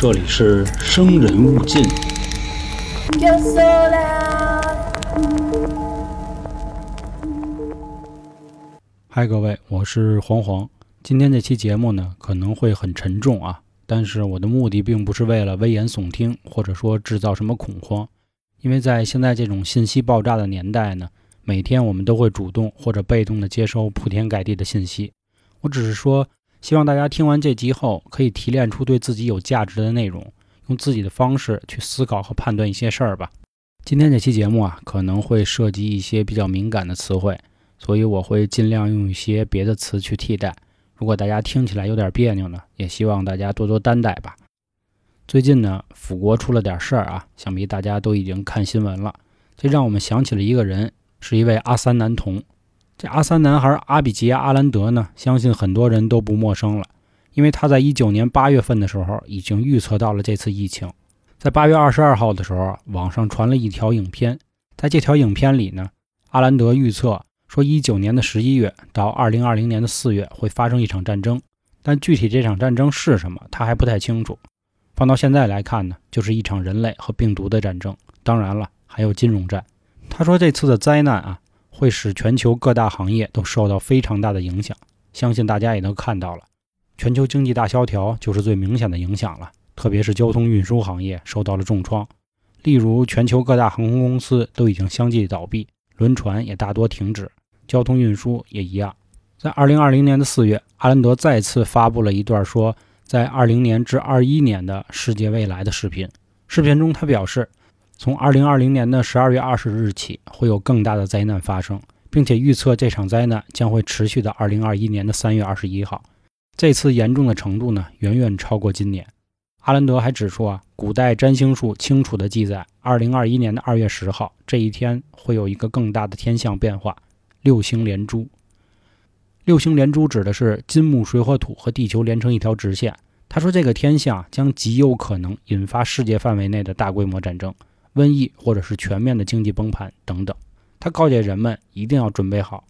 这里是生人勿近。嗨，各位，我是黄黄。今天这期节目呢，可能会很沉重啊，但是我的目的并不是为了危言耸听，或者说制造什么恐慌，因为在现在这种信息爆炸的年代呢，每天我们都会主动或者被动的接收铺天盖地的信息。我只是说。希望大家听完这集后，可以提炼出对自己有价值的内容，用自己的方式去思考和判断一些事儿吧。今天这期节目啊，可能会涉及一些比较敏感的词汇，所以我会尽量用一些别的词去替代。如果大家听起来有点别扭呢，也希望大家多多担待吧。最近呢，辅国出了点事儿啊，想必大家都已经看新闻了。这让我们想起了一个人，是一位阿三男童。这阿三男孩阿比吉亚·阿兰德呢，相信很多人都不陌生了，因为他在一九年八月份的时候已经预测到了这次疫情。在八月二十二号的时候，网上传了一条影片，在这条影片里呢，阿兰德预测说，一九年的十一月到二零二零年的四月会发生一场战争，但具体这场战争是什么，他还不太清楚。放到现在来看呢，就是一场人类和病毒的战争，当然了，还有金融战。他说这次的灾难啊。会使全球各大行业都受到非常大的影响，相信大家也都看到了，全球经济大萧条就是最明显的影响了，特别是交通运输行业受到了重创。例如，全球各大航空公司都已经相继倒闭，轮船也大多停止，交通运输也一样。在二零二零年的四月，阿兰德再次发布了一段说在二零年至二一年的世界未来的视频，视频中他表示。从二零二零年的十二月二十日起，会有更大的灾难发生，并且预测这场灾难将会持续到二零二一年的三月二十一号。这次严重的程度呢，远远超过今年。阿兰德还指出啊，古代占星术清楚地记载，二零二一年的二月十号这一天会有一个更大的天象变化——六星连珠。六星连珠指的是金木水火土和地球连成一条直线。他说，这个天象将极有可能引发世界范围内的大规模战争。瘟疫，或者是全面的经济崩盘等等，他告诫人们一定要准备好。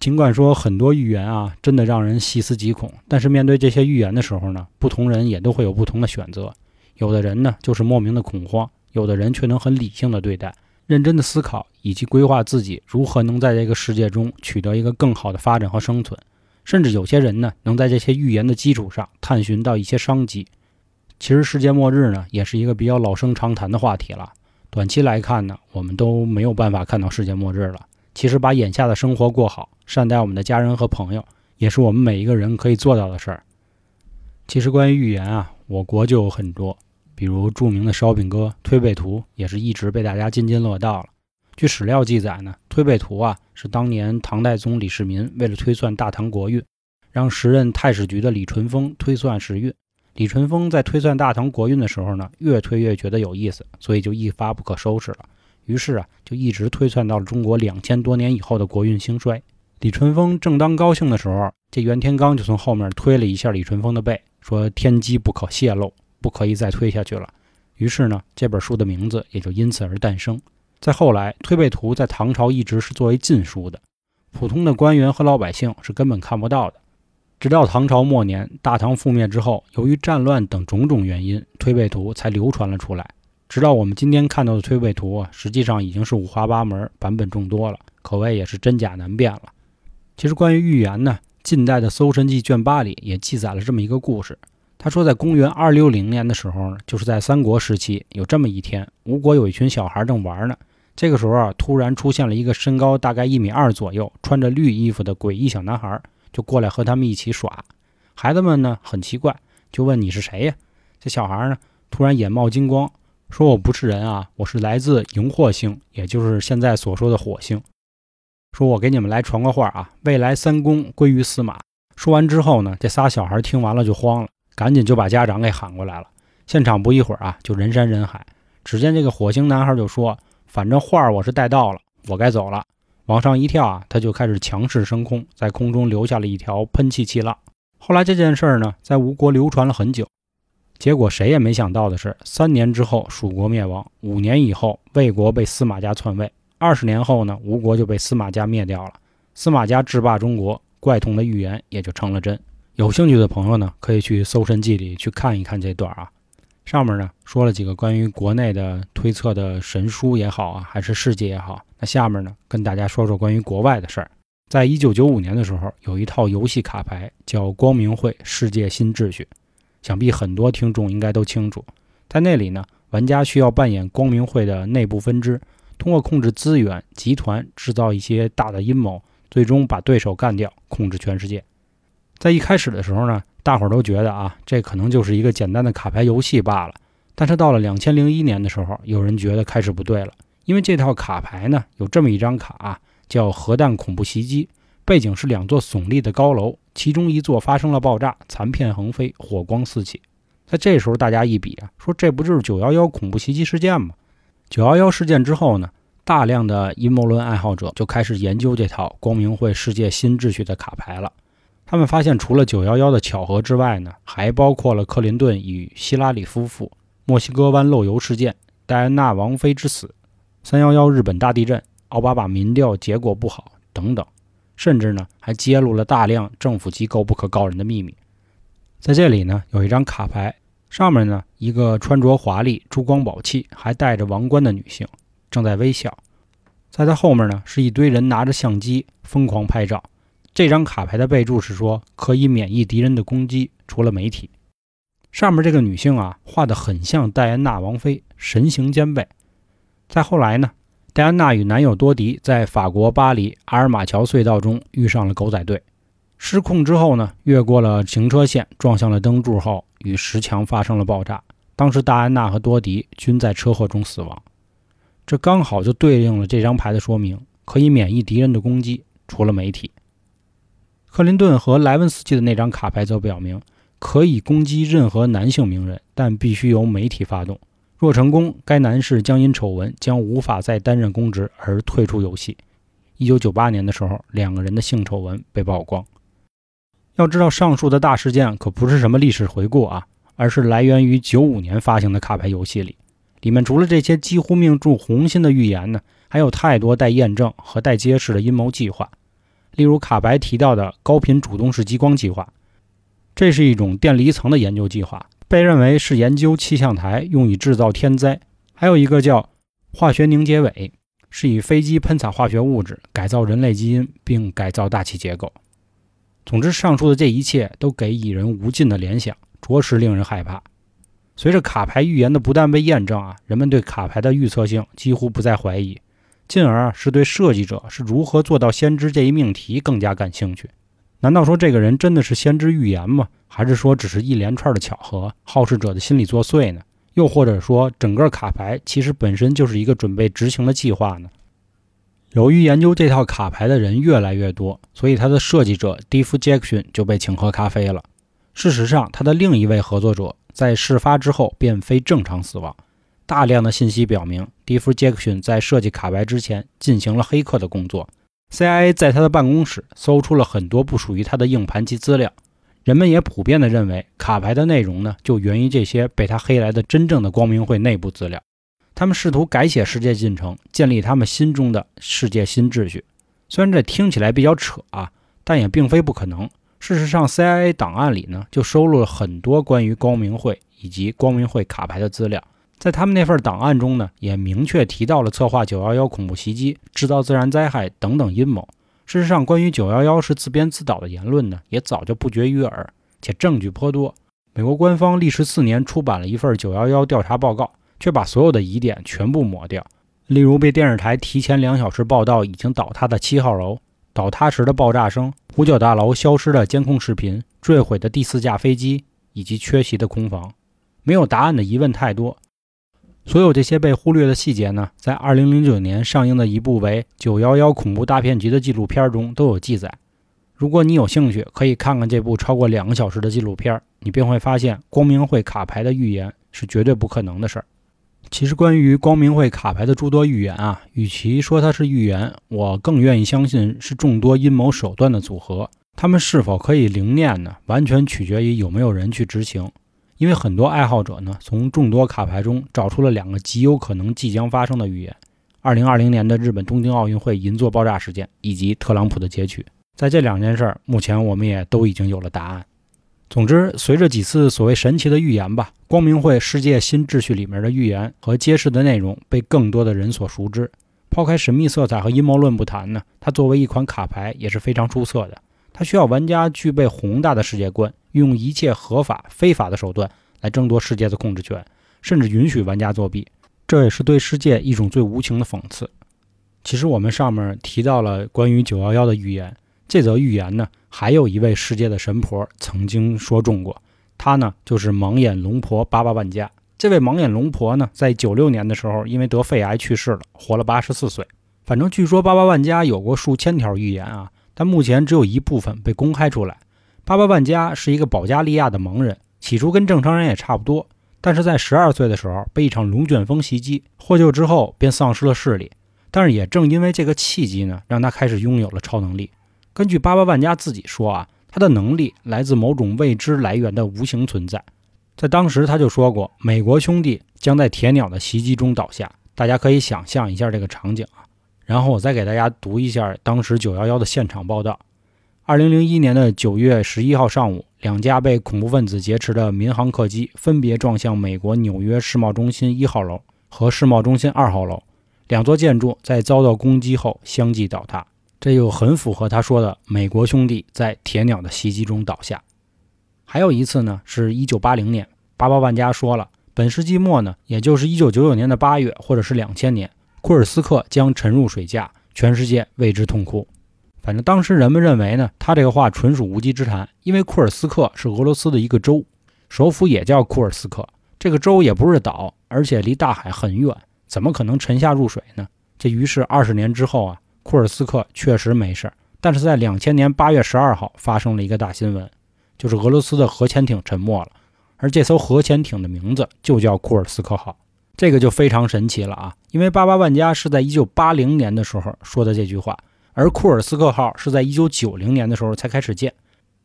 尽管说很多预言啊，真的让人细思极恐，但是面对这些预言的时候呢，不同人也都会有不同的选择。有的人呢，就是莫名的恐慌；有的人却能很理性的对待，认真的思考以及规划自己如何能在这个世界中取得一个更好的发展和生存。甚至有些人呢，能在这些预言的基础上探寻到一些商机。其实世界末日呢，也是一个比较老生常谈的话题了。短期来看呢，我们都没有办法看到世界末日了。其实把眼下的生活过好，善待我们的家人和朋友，也是我们每一个人可以做到的事儿。其实关于预言啊，我国就有很多，比如著名的烧饼哥推背图，也是一直被大家津津乐道了。据史料记载呢，推背图啊是当年唐代宗李世民为了推算大唐国运，让时任太史局的李淳风推算时运。李淳风在推算大唐国运的时候呢，越推越觉得有意思，所以就一发不可收拾了。于是啊，就一直推算到了中国两千多年以后的国运兴衰。李淳风正当高兴的时候，这袁天罡就从后面推了一下李淳风的背，说：“天机不可泄露，不可以再推下去了。”于是呢，这本书的名字也就因此而诞生。再后来，推背图在唐朝一直是作为禁书的，普通的官员和老百姓是根本看不到的。直到唐朝末年，大唐覆灭之后，由于战乱等种种原因，推背图才流传了出来。直到我们今天看到的推背图啊，实际上已经是五花八门、版本众多了，可谓也是真假难辨了。其实关于预言呢，近代的《搜神记》卷八里也记载了这么一个故事。他说，在公元二六零年的时候呢，就是在三国时期，有这么一天，吴国有一群小孩正玩呢，这个时候啊，突然出现了一个身高大概一米二左右、穿着绿衣服的诡异小男孩。就过来和他们一起耍，孩子们呢很奇怪，就问你是谁呀？这小孩呢突然眼冒金光，说我不是人啊，我是来自荧惑星，也就是现在所说的火星。说我给你们来传个话啊，未来三公归于司马。说完之后呢，这仨小孩听完了就慌了，赶紧就把家长给喊过来了。现场不一会儿啊，就人山人海。只见这个火星男孩就说：“反正话我是带到了，我该走了。”往上一跳啊，他就开始强势升空，在空中留下了一条喷气气浪。后来这件事儿呢，在吴国流传了很久。结果谁也没想到的是，三年之后蜀国灭亡，五年以后魏国被司马家篡位，二十年后呢，吴国就被司马家灭掉了。司马家制霸中国，怪童的预言也就成了真。有兴趣的朋友呢，可以去《搜神记》里去看一看这段啊。上面呢说了几个关于国内的推测的神书也好啊，还是世界也好。那下面呢，跟大家说说关于国外的事儿。在一九九五年的时候，有一套游戏卡牌叫《光明会世界新秩序》，想必很多听众应该都清楚。在那里呢，玩家需要扮演光明会的内部分支，通过控制资源、集团，制造一些大的阴谋，最终把对手干掉，控制全世界。在一开始的时候呢，大伙儿都觉得啊，这可能就是一个简单的卡牌游戏罢了。但是到了两千零一年的时候，有人觉得开始不对了，因为这套卡牌呢，有这么一张卡，叫“核弹恐怖袭击”，背景是两座耸立的高楼，其中一座发生了爆炸，残片横飞，火光四起。在这时候，大家一比啊，说这不就是九幺幺恐怖袭击事件吗？九幺幺事件之后呢，大量的阴谋论爱好者就开始研究这套光明会世界新秩序的卡牌了。他们发现，除了911的巧合之外呢，还包括了克林顿与希拉里夫妇、墨西哥湾漏油事件、戴安娜王妃之死、311日本大地震、奥巴马民调结果不好等等，甚至呢还揭露了大量政府机构不可告人的秘密。在这里呢，有一张卡牌，上面呢一个穿着华丽、珠光宝气、还戴着王冠的女性正在微笑，在她后面呢是一堆人拿着相机疯狂拍照。这张卡牌的备注是说可以免疫敌人的攻击，除了媒体。上面这个女性啊，画的很像戴安娜王妃，神形兼备。再后来呢，戴安娜与男友多迪在法国巴黎阿尔马桥隧道中遇上了狗仔队，失控之后呢，越过了行车线，撞向了灯柱后，与石墙发生了爆炸。当时戴安娜和多迪均在车祸中死亡。这刚好就对应了这张牌的说明：可以免疫敌人的攻击，除了媒体。克林顿和莱文斯基的那张卡牌则表明，可以攻击任何男性名人，但必须由媒体发动。若成功，该男士将因丑闻将无法再担任公职而退出游戏。一九九八年的时候，两个人的性丑闻被曝光。要知道，上述的大事件可不是什么历史回顾啊，而是来源于九五年发行的卡牌游戏里。里面除了这些几乎命中红心的预言呢，还有太多待验证和待揭示的阴谋计划。例如卡白提到的高频主动式激光计划，这是一种电离层的研究计划，被认为是研究气象台用以制造天灾。还有一个叫化学凝结尾，是以飞机喷洒化学物质改造人类基因并改造大气结构。总之，上述的这一切都给蚁人无尽的联想，着实令人害怕。随着卡牌预言的不断被验证啊，人们对卡牌的预测性几乎不再怀疑。进而啊是对设计者是如何做到先知这一命题更加感兴趣。难道说这个人真的是先知预言吗？还是说只是一连串的巧合，好事者的心理作祟呢？又或者说整个卡牌其实本身就是一个准备执行的计划呢？由于研究这套卡牌的人越来越多，所以他的设计者 d 夫杰克逊就被请喝咖啡了。事实上，他的另一位合作者在事发之后便非正常死亡。大量的信息表明，迪夫·杰克逊在设计卡牌之前进行了黑客的工作。CIA 在他的办公室搜出了很多不属于他的硬盘及资料。人们也普遍地认为，卡牌的内容呢，就源于这些被他黑来的真正的光明会内部资料。他们试图改写世界进程，建立他们心中的世界新秩序。虽然这听起来比较扯啊，但也并非不可能。事实上，CIA 档案里呢，就收录了很多关于光明会以及光明会卡牌的资料。在他们那份档案中呢，也明确提到了策划911恐怖袭击、制造自然灾害等等阴谋。事实上，关于911是自编自导的言论呢，也早就不绝于耳，且证据颇多。美国官方历时四年出版了一份911调查报告，却把所有的疑点全部抹掉。例如，被电视台提前两小时报道已经倒塌的七号楼、倒塌时的爆炸声、五角大楼消失的监控视频、坠毁的第四架飞机以及缺席的空房。没有答案的疑问太多。所有这些被忽略的细节呢，在2009年上映的一部为《911恐怖大骗局》的纪录片中都有记载。如果你有兴趣，可以看看这部超过两个小时的纪录片，你便会发现光明会卡牌的预言是绝对不可能的事儿。其实，关于光明会卡牌的诸多预言啊，与其说它是预言，我更愿意相信是众多阴谋手段的组合。他们是否可以灵验呢？完全取决于有没有人去执行。因为很多爱好者呢，从众多卡牌中找出了两个极有可能即将发生的预言：二零二零年的日本东京奥运会银座爆炸事件，以及特朗普的截取。在这两件事儿，目前我们也都已经有了答案。总之，随着几次所谓神奇的预言吧，光明会世界新秩序里面的预言和揭示的内容被更多的人所熟知。抛开神秘色彩和阴谋论不谈呢，它作为一款卡牌也是非常出色的。它需要玩家具备宏大的世界观，用一切合法、非法的手段来争夺世界的控制权，甚至允许玩家作弊。这也是对世界一种最无情的讽刺。其实我们上面提到了关于九幺幺的预言。这则预言呢，还有一位世界的神婆曾经说中过，她呢就是盲眼龙婆八八万家。这位盲眼龙婆呢，在九六年的时候因为得肺癌去世了，活了八十四岁。反正据说八八万家有过数千条预言啊，但目前只有一部分被公开出来。巴巴万家是一个保加利亚的盲人，起初跟正常人也差不多，但是在十二岁的时候被一场龙卷风袭击，获救之后便丧失了视力。但是也正因为这个契机呢，让他开始拥有了超能力。根据巴巴万家自己说啊，他的能力来自某种未知来源的无形存在。在当时他就说过，美国兄弟将在铁鸟的袭击中倒下。大家可以想象一下这个场景啊。然后我再给大家读一下当时九幺幺的现场报道：二零零一年的九月十一号上午，两架被恐怖分子劫持的民航客机分别撞向美国纽约世贸中心一号楼和世贸中心二号楼，两座建筑在遭到攻击后相继倒塌。这又很符合他说的，美国兄弟在铁鸟的袭击中倒下。还有一次呢，是一九八零年，八八万家说了，本世纪末呢，也就是一九九九年的八月，或者是两千年，库尔斯克将沉入水下，全世界为之痛哭。反正当时人们认为呢，他这个话纯属无稽之谈，因为库尔斯克是俄罗斯的一个州，首府也叫库尔斯克，这个州也不是岛，而且离大海很远，怎么可能沉下入水呢？这于是二十年之后啊。库尔斯克确实没事儿，但是在两千年八月十二号发生了一个大新闻，就是俄罗斯的核潜艇沉没了，而这艘核潜艇的名字就叫库尔斯克号，这个就非常神奇了啊！因为八八万家是在一九八零年的时候说的这句话，而库尔斯克号是在一九九零年的时候才开始建。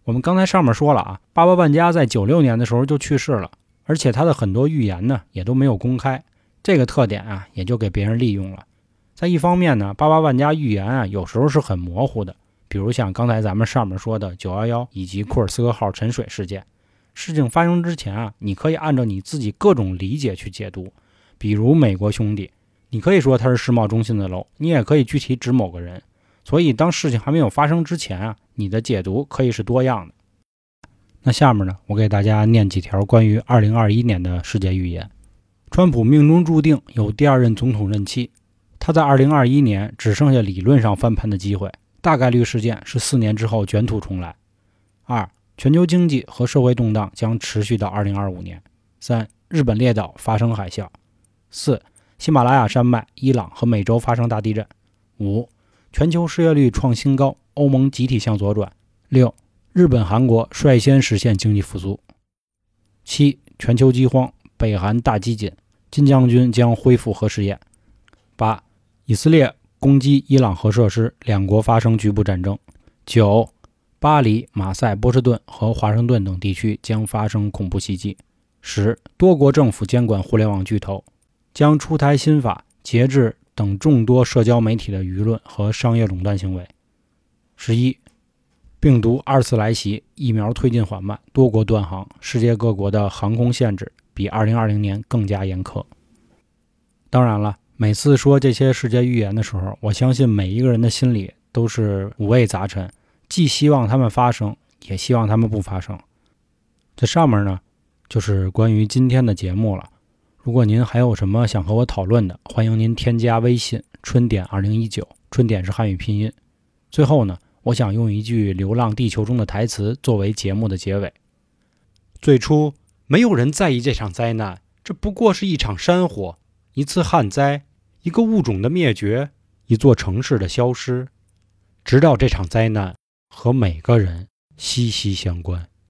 我们刚才上面说了啊，八八万家在九六年的时候就去世了，而且他的很多预言呢也都没有公开，这个特点啊也就给别人利用了。在一方面呢，八八万家预言啊，有时候是很模糊的。比如像刚才咱们上面说的九幺幺以及库尔斯克号沉水事件，事情发生之前啊，你可以按照你自己各种理解去解读。比如美国兄弟，你可以说它是世贸中心的楼，你也可以具体指某个人。所以当事情还没有发生之前啊，你的解读可以是多样的。那下面呢，我给大家念几条关于二零二一年的世界预言：川普命中注定有第二任总统任期。他在二零二一年只剩下理论上翻盘的机会，大概率事件是四年之后卷土重来。二、全球经济和社会动荡将持续到二零二五年。三、日本列岛发生海啸。四、喜马拉雅山脉、伊朗和美洲发生大地震。五、全球失业率创新高，欧盟集体向左转。六、日本、韩国率先实现经济复苏。七、全球饥荒，北韩大饥馑，金将军将恢复核试验。八。以色列攻击伊朗核设施，两国发生局部战争。九，巴黎、马赛、波士顿和华盛顿等地区将发生恐怖袭击。十，多国政府监管互联网巨头，将出台新法，节制等众多社交媒体的舆论和商业垄断行为。十一，病毒二次来袭，疫苗推进缓慢，多国断航，世界各国的航空限制比二零二零年更加严苛。当然了。每次说这些世界预言的时候，我相信每一个人的心里都是五味杂陈，既希望他们发生，也希望他们不发生。这上面呢，就是关于今天的节目了。如果您还有什么想和我讨论的，欢迎您添加微信“春点二零一九”，春点是汉语拼音。最后呢，我想用一句《流浪地球》中的台词作为节目的结尾：最初没有人在意这场灾难，这不过是一场山火。一次旱灾，一个物种的灭绝，一座城市的消失，直到这场灾难和每个人息息相关。